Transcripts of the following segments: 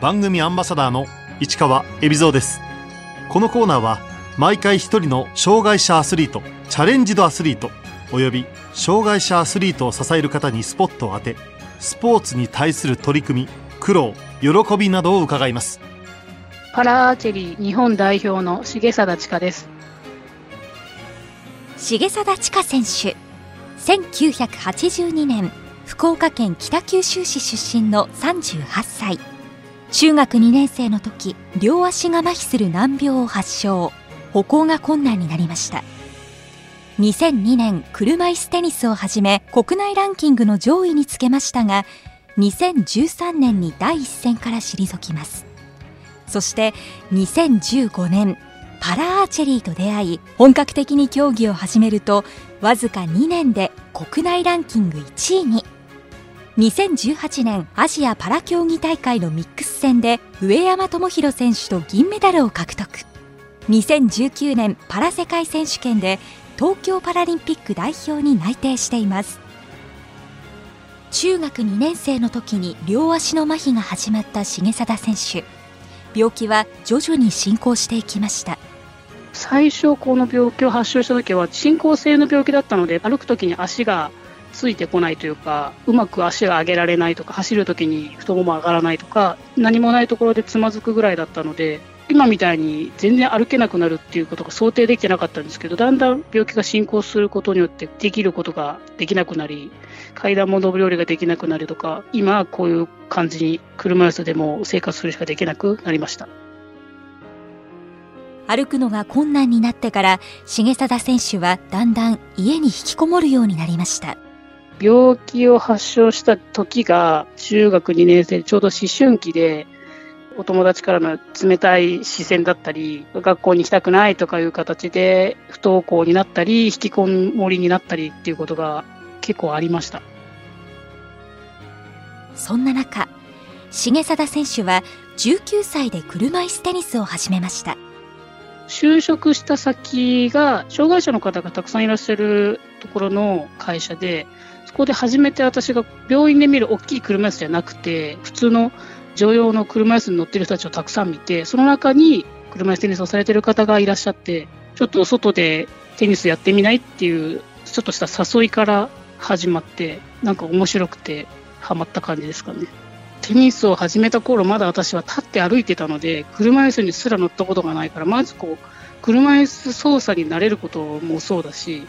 番組アンバサダーの市川恵比蔵です。このコーナーは毎回一人の障害者アスリートチャレンジドアスリートおよび障害者アスリートを支える方にスポットを当てスポーツに対する取り組み苦労喜びなどを伺います。パラアーチェリー日本代表の重貞千佳です。重貞千佳選手1982年福岡県北九州市出身の38歳中学2年生の時両足が麻痺する難病を発症。歩行が困難になりました。2002年車椅子テニスを始め国内ランキングの上位につけましたが2013年に第一線から退きます。そして2015年パラアーチェリーと出会い本格的に競技を始めるとわずか2年で国内ランキング1位に。2018年アジアパラ競技大会のミックス戦で上山友弘選手と銀メダルを獲得。2019年パラ世界選手権で東京パラリンピック代表に内定しています。中学2年生の時に両足の麻痺が始まった重貞選手。病気は徐々に進行していきました。最初この病気を発症した時は進行性の病気だったので歩く時に足がついてこないというかうまく足が上げられないとか走る時に太もも上がらないとか何もないところでつまずくぐらいだったので今みたいに全然歩けなくなるっていうことが想定できてなかったんですけどだんだん病気が進行することによってできることができなくなり階段も上り下りができなくなるとか今はこういう感じに車椅子でも生活するしかできなくなりました。歩くのが困難になってから重貞選手はだんだん家に引きこもるようになりました。病気を発症した時が中学2年生ちょうど思春期でお友達からの冷たい視線だったり学校に行きたくないとかいう形で不登校になったり引きこもりになったりっていうことが結構ありました。そんな中重貞選手は19歳で車椅子テニスを始めました。就職した先が障害者の方がたくさんいらっしゃるところの会社でそこで初めて私が病院で見る大きい車椅子じゃなくて普通の乗用の車椅子に乗ってる人たちをたくさん見てその中に車椅子テニスをされてる方がいらっしゃってちょっと外でテニスやってみないっていうちょっとした誘いから始まってなんか面白くてハマった感じですかね。テニスを始めた頃まだ私は立って歩いてたので車椅子にすら乗ったことがないからまずこう車椅子操作になれることもそうだし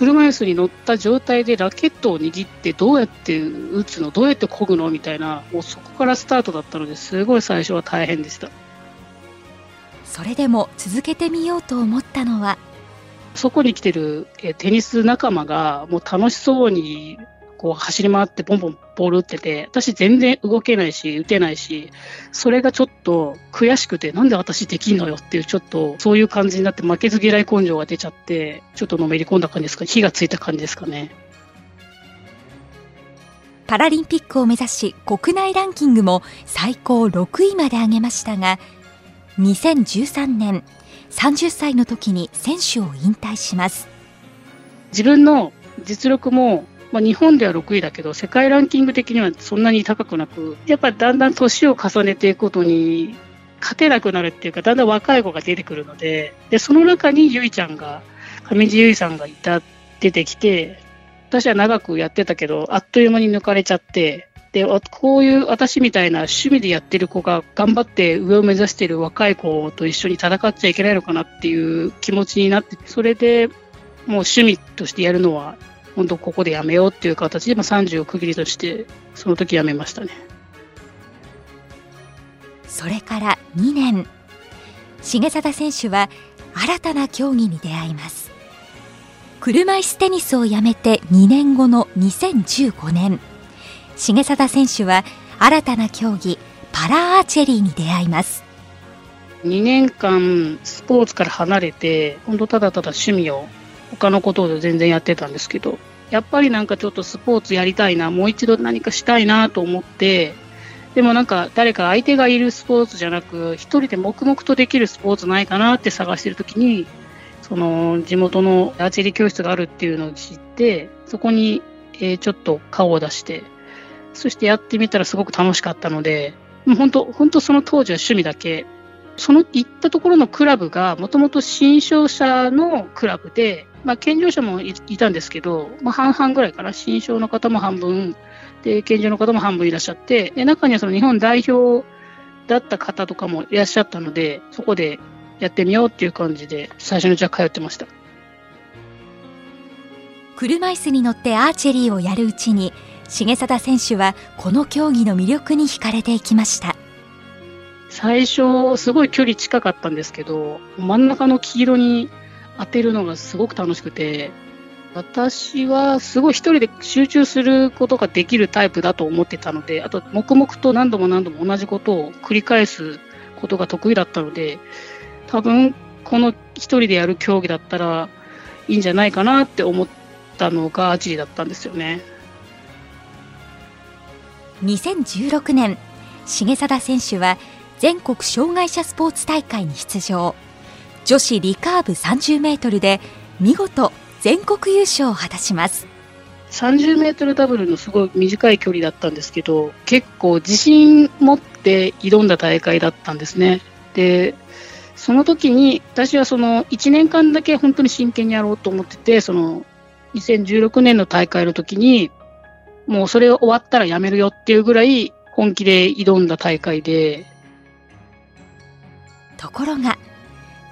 車椅子に乗った状態でラケットを握ってどうやって打つのどうやって漕ぐのみたいなもうそこからスタートだったのですごい最初は大変でした。それでも続けてみようと思ったのは？そこに来てるテニス仲間がもう楽しそうにこう走り回ってポンポンボール打ってて、私全然動けないし、打てないし、それがちょっと悔しくて、なんで私できんのよっていう、ちょっとそういう感じになって負けず嫌い根性が出ちゃって、ちょっとのめり込んだ感じですか、火がついた感じですかね。パラリンピックを目指し、国内ランキングも最高6位まで上げましたが、2013年、30歳の時に選手を引退します。自分の実力もまあ、日本では6位だけど、世界ランキング的にはそんなに高くなく、やっぱだんだん年を重ねていくことに、勝てなくなるっていうか、だんだん若い子が出てくるので、でその中にゆいちゃんが、上地結衣さんがいた、出てきて、私は長くやってたけど、あっという間に抜かれちゃって、で、こういう私みたいな趣味でやってる子が頑張って上を目指してる若い子と一緒に戦っちゃいけないのかなっていう気持ちになって、それでもう趣味としてやるのは本当ここでやめようっていう形で、まあ、30を区切りとしてその時やめましたね。それから2年。重貞選手は新たな競技に出会います。車椅子テニスをやめて2年後の2015年。重貞選手は新たな競技パラアーチェリーに出会います。2年間スポーツから離れて本当ただただ趣味を他のことで全然やってたんですけど、やっぱりなんかちょっとスポーツやりたいな、もう一度何かしたいなと思って、でもなんか誰か相手がいるスポーツじゃなく、一人で黙々とできるスポーツないかなって探してるときに、その地元のアーチェリー教室があるっていうのを知って、そこに、えちょっと顔を出して、そしてやってみたらすごく楽しかったので、もう本当、本当その当時は趣味だけ。その行ったところのクラブが、もともと新商者のクラブで、まあ、健常者もいたんですけど、まあ、半々ぐらいかな、新商の方も半分、で、健常の方も半分いらっしゃって、で中にはその日本代表だった方とかもいらっしゃったので、そこでやってみようっていう感じで、最初のうちは通ってました。車椅子に乗ってアーチェリーをやるうちに、重貞選手はこの競技の魅力に惹かれていきました。最初、すごい距離近かったんですけど、真ん中の黄色に当てるのがすごく楽しくて、私はすごい一人で集中することができるタイプだと思ってたので、あと黙々と何度も何度も同じことを繰り返すことが得意だったので、多分この一人でやる競技だったらいいんじゃないかなって思ったのがアーチリだったんですよね。2016年、重貞選手は全国障害者スポーツ大会に出場。女子リカーブ30メートルで見事全国優勝を果たします。30メートルダブルのすごい短い距離だったんですけど結構自信持って挑んだ大会だったんですね。でその時に私はその1年間だけ本当に真剣にやろうと思っててその2016年の大会の時にもうそれ終わったらやめるよっていうぐらい本気で挑んだ大会で。ところが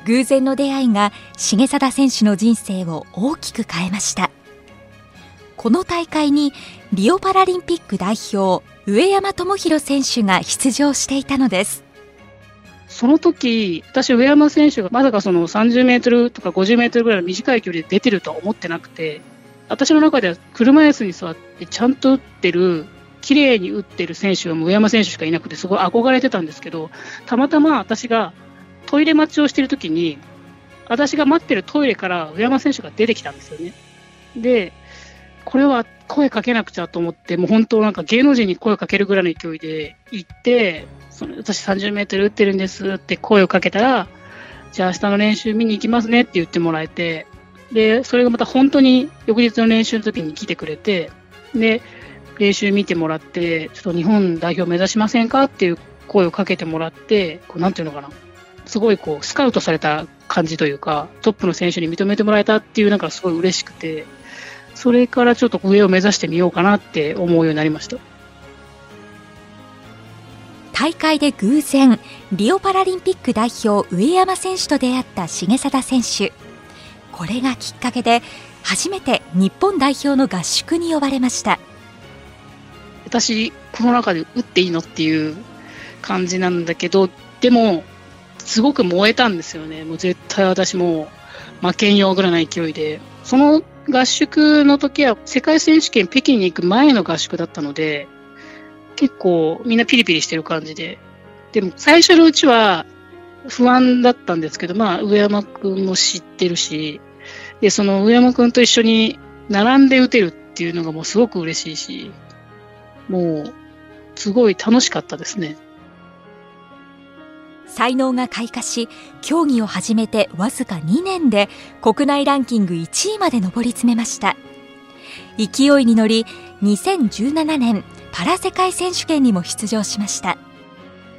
偶然の出会いが重貞選手の人生を大きく変えました。この大会にリオパラリンピック代表上山智弘選手が出場していたのです。その時私、上山選手がまさかその30メートルとか50メートルぐらいの短い距離で出てるとは思ってなくて、私の中では車椅子に座ってちゃんと打ってる、綺麗に打ってる選手は上山選手しかいなくて、すごい憧れてたんですけど、たまたま私がトイレ待ちをしてるときに、私が待ってるトイレから上山選手が出てきたんですよね。で、これは声かけなくちゃと思って、もう本当なんか芸能人に声かけるぐらいの勢いで行って、その私30メートル打ってるんですって声をかけたら、じゃあ明日の練習見に行きますねって言ってもらえて、で、それがまた本当に翌日の練習の時に来てくれて、で、練習見てもらって、ちょっと日本代表目指しませんかっていう声をかけてもらって、こうなんていうのかな、すごいこう、スカウトされた感じというか、トップの選手に認めてもらえたっていうなんかすごい嬉しくて、それからちょっと上を目指してみようかなって思うようになりました。大会で偶然、リオパラリンピック代表上山選手と出会った重貞選手。これがきっかけで、初めて日本代表の合宿に呼ばれました。私、この中で打っていいのっていう感じなんだけど、でも、すごく燃えたんですよね。もう絶対私も負けんよぐらいの勢いで。その合宿の時は世界選手権北京に行く前の合宿だったので、結構みんなピリピリしてる感じで。でも最初のうちは不安だったんですけど、まあ上山くんも知ってるし、で、その上山くんと一緒に並んで打てるっていうのがもうすごく嬉しいし、もうすごい楽しかったですね。才能が開花し競技を始めてわずか2年で国内ランキング1位まで上り詰めました。勢いに乗り2017年パラ世界選手権にも出場しました。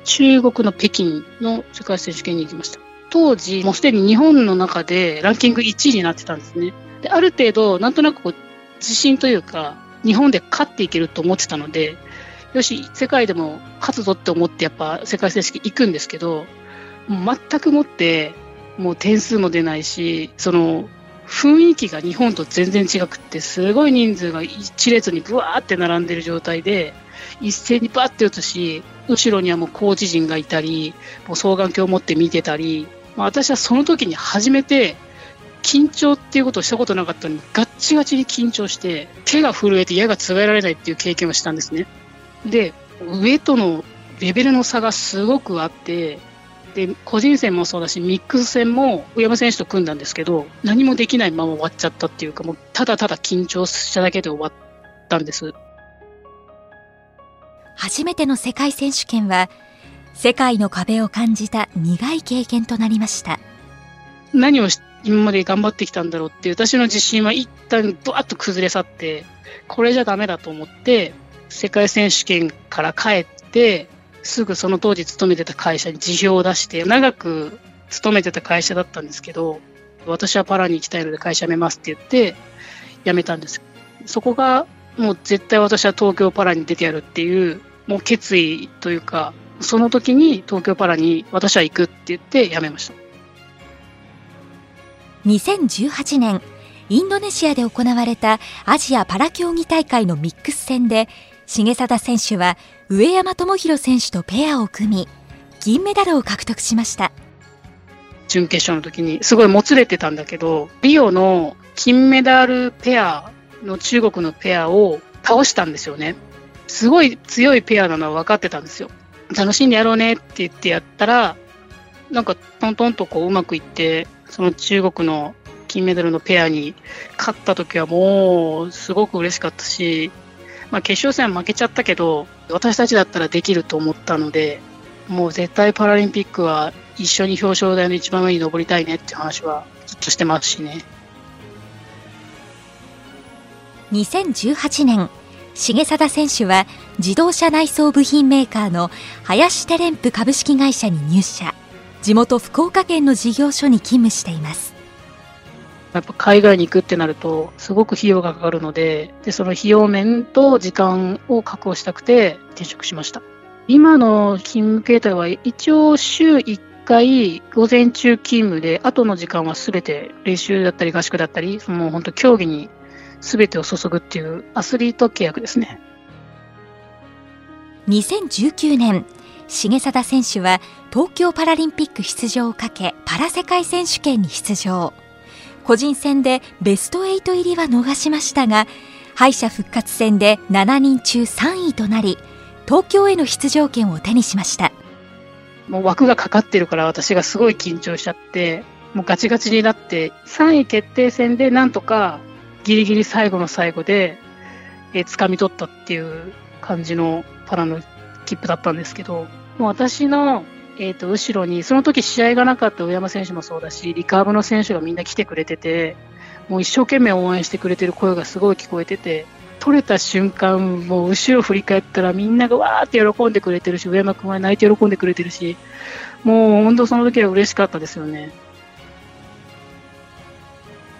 中国の北京の世界選手権に行きました。当時もうすでに日本の中でランキング1位になってたんですね。である程度なんとなくこう自信というか日本で勝っていけると思ってたのでよし、世界でも勝つぞって思ってやっぱ世界選手権行くんですけど、全くもって、もう点数も出ないし、その雰囲気が日本と全然違くって、すごい人数が一列にブワーって並んでる状態で、一斉にバーって打つし、後ろにはもうコーチ陣がいたり、もう双眼鏡を持って見てたり、まあ、私はその時に初めて緊張っていうことをしたことなかったのに、ガッチガチに緊張して、手が震えて矢がつがえられないっていう経験をしたんですね。で、上とのレベルの差がすごくあって、で、個人戦もそうだし、ミックス戦も上山選手と組んだんですけど、何もできないまま終わっちゃったっていうか、もうただただ緊張しただけで終わったんです。初めての世界選手権は、世界の壁を感じた苦い経験となりました。何を今まで頑張ってきたんだろうっていう、私の自信は一旦ブワッと崩れ去って、これじゃダメだと思って、世界選手権から帰って、すぐその当時勤めてた会社に辞表を出して、長く勤めてた会社だったんですけど、私はパラに行きたいので会社辞めますって言って、辞めたんです。そこが、もう絶対私は東京パラに出てやるっていう、もう決意というか、その時に東京パラに私は行くって言って辞めました。2018年、インドネシアで行われたアジアパラ競技大会のミックス戦で、重貞選手は上山友弘選手とペアを組み、銀メダルを獲得しました。準決勝の時にすごいもつれてたんだけど、リオの金メダルペアの中国のペアを倒したんですよね。すごい強いペアなのは分かってたんですよ。楽しんでやろうねって言ってやったら、なんかトントンとこううまくいって、その中国の金メダルのペアに勝った時はもうすごく嬉しかったし、まあ、決勝戦は負けちゃったけど、私たちだったらできると思ったので、もう絶対パラリンピックは一緒に表彰台の一番上に登りたいねって話はずっとしてますしね。2018年、重貞選手は自動車内装部品メーカーの林テレンプ株式会社に入社。地元福岡県の事業所に勤務しています。やっぱ海外に行くってなると、すごく費用がかかるので、で、その費用面と時間を確保したくて転職しました。今の勤務形態は一応週1回午前中勤務で、後の時間はすべて練習だったり合宿だったり、その本当競技にすべてを注ぐっていうアスリート契約ですね。2019年、重貞選手は東京パラリンピック出場をかけパラ世界選手権に出場。個人戦でベスト8入りは逃しましたが敗者復活戦で7人中3位となり東京への出場権を手にしました。もう枠がかかってるから私がすごい緊張しちゃってもうガチガチになって3位決定戦でなんとかギリギリ最後の最後で、えー、掴み取ったっていう感じのパラの切符だったんですけどもう私のえっ、ー、と、後ろに、その時試合がなかった上山選手もそうだし、リカーブの選手がみんな来てくれてて、もう一生懸命応援してくれてる声がすごい聞こえてて、取れた瞬間、もう後ろ振り返ったらみんながわーって喜んでくれてるし、上山君は泣いて喜んでくれてるし、もう本当その時は嬉しかったですよね。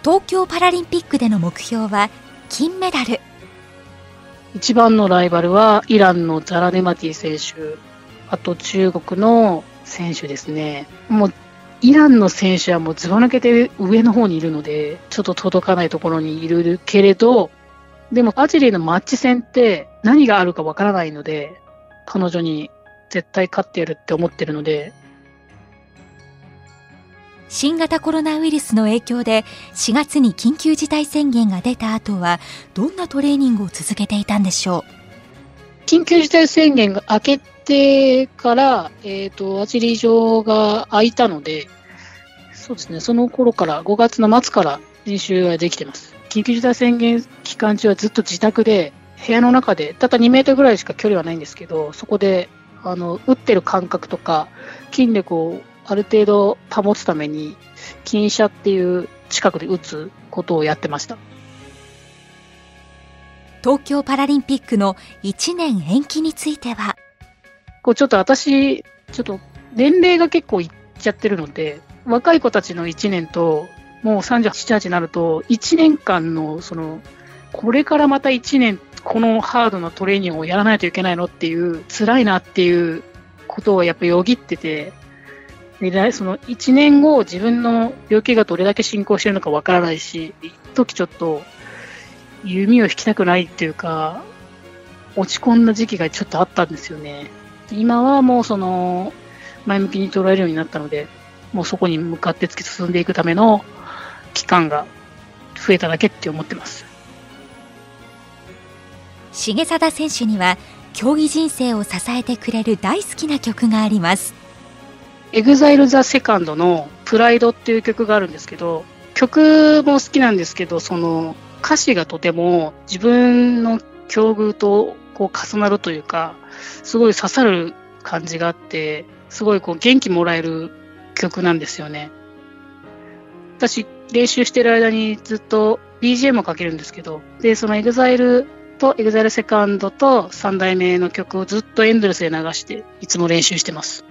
東京パラリンピックでの目標は金メダル。一番のライバルはイランのザラネマティ選手、あと中国の選手ですね。もうイランの選手はもうずば抜けて上の方にいるので、ちょっと届かないところにいるけれど、でもアーチェリーのマッチ戦って何があるかわからないので、彼女に絶対勝ってやるって思ってるので。新型コロナウイルスの影響で4月に緊急事態宣言が出た後はどんなトレーニングを続けていたんでしょう？緊急事態宣言が明けてから、えっ、ー、と、アーチェリー場が空いたので、そうですね、その頃から、5月の末から練習はできてます。緊急事態宣言期間中はずっと自宅で、部屋の中で、たった2メートルぐらいしか距離はないんですけど、そこで、あの、打ってる感覚とか、筋力をある程度保つために、筋車っていう近くで打つことをやってました。東京パラリンピックの1年延期については。こうちょっと私、ちょっと年齢が結構いっちゃってるので、若い子たちの1年と、もう38、8になると、1年間の、その、これからまた1年、このハードなトレーニングをやらないといけないのっていう、辛いなっていうことをやっぱよぎってて、でその1年後、自分の病気がどれだけ進行してるのかわからないし、一時ちょっと弓を引きたくないっていうか、落ち込んだ時期がちょっとあったんですよね。今はもうその、前向きに捉えるようになったので、もうそこに向かって突き進んでいくための期間が増えただけって思ってます。重定選手には競技人生を支えてくれる大好きな曲があります。 EXILE THE SECOND のプライドっていう曲があるんですけど、曲も好きなんですけど、その歌詞がとても自分の境遇とこう重なるというか、すごい刺さる感じがあって、すごいこう元気もらえる曲なんですよね。私、練習してる間にずっと BGM をかけるんですけど、で、その EXILE と EXILE セカンドと3代目の曲をずっとエンドレスで流していつも練習してます。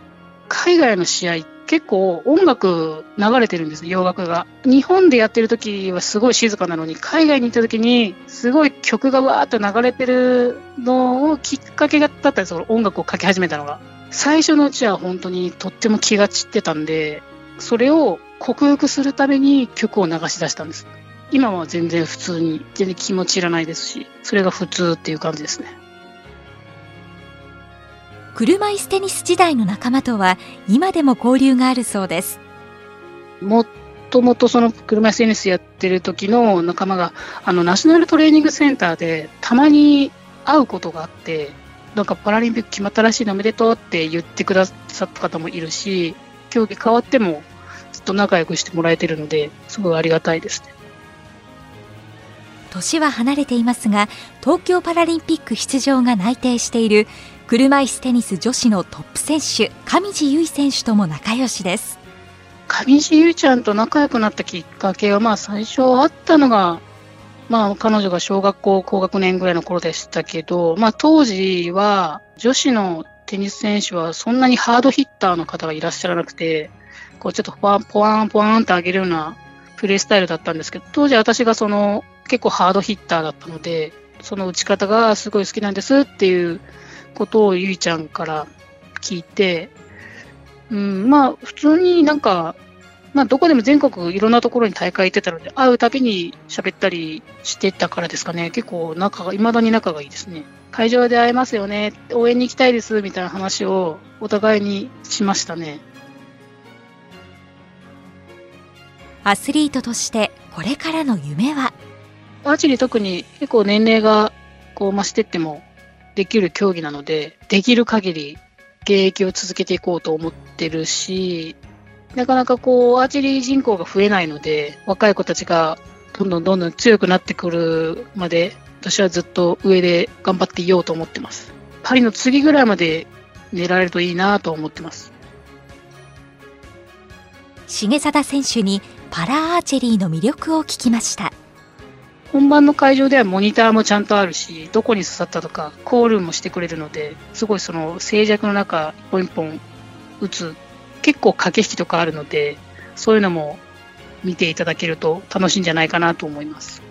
海外の試合結構音楽流れてるんです洋楽が。日本でやってる時はすごい静かなのに、海外に行った時にすごい曲がわーっと流れてるのをきっかけだったんですよ、音楽を書き始めたのが。最初のうちは本当にとっても気が散ってたんで、それを克服するために曲を流し出したんです。今は全然普通に、全然気持ちいらないですし、それが普通っていう感じですね。車椅子テニス時代の仲間とは今でも交流があるそうです。もともとその車椅子テニスやってる時の仲間が、あの、ナショナルトレーニングセンターでたまに会うことがあって、なんかパラリンピック決まったらしいのおめでとうって言ってくださった方もいるし、競技変わってもずっと仲良くしてもらえてるので、すごいありがたいですね。年は離れていますが東京パラリンピック出場が内定している車椅子テニス女子のトップ選手上地結衣選手とも仲良しです。上地結衣ちゃんと仲良くなったきっかけはまあ最初あったのがまあ彼女が小学校高学年ぐらいの頃でしたけどまあ当時は女子のテニス選手はそんなにハードヒッターの方がいらっしゃらなくてこうちょっとポワンポワンポワンって上げるようなプレースタイルだったんですけど当時私がその結構ハードヒッターだったので、その打ち方がすごい好きなんですっていうことをゆいちゃんから聞いて、うん、まあ普通になんか、まあどこでも全国いろんなところに大会行ってたので、会うたびに喋ったりしてたからですかね。結構仲が、未だに仲がいいですね。会場で会えますよね。応援に行きたいですみたいな話をお互いにしましたね。アスリートとしてこれからの夢は？アーチェリー特に結構年齢がこう増してってもできる競技なので、できる限り現役を続けていこうと思ってるし、なかなかこう、アーチェリー人口が増えないので、若い子たちがどんどんどんどん強くなってくるまで、私はずっと上で頑張っていようと思ってます。パリの次ぐらいまで狙られるといいなと思ってます。重貞選手にパラアーチェリーの魅力を聞きました。本番の会場ではモニターもちゃんとあるし、どこに刺さったとか、コールもしてくれるので、すごいその静寂の中、一本一本打つ、結構駆け引きとかあるので、そういうのも見ていただけると楽しいんじゃないかなと思います。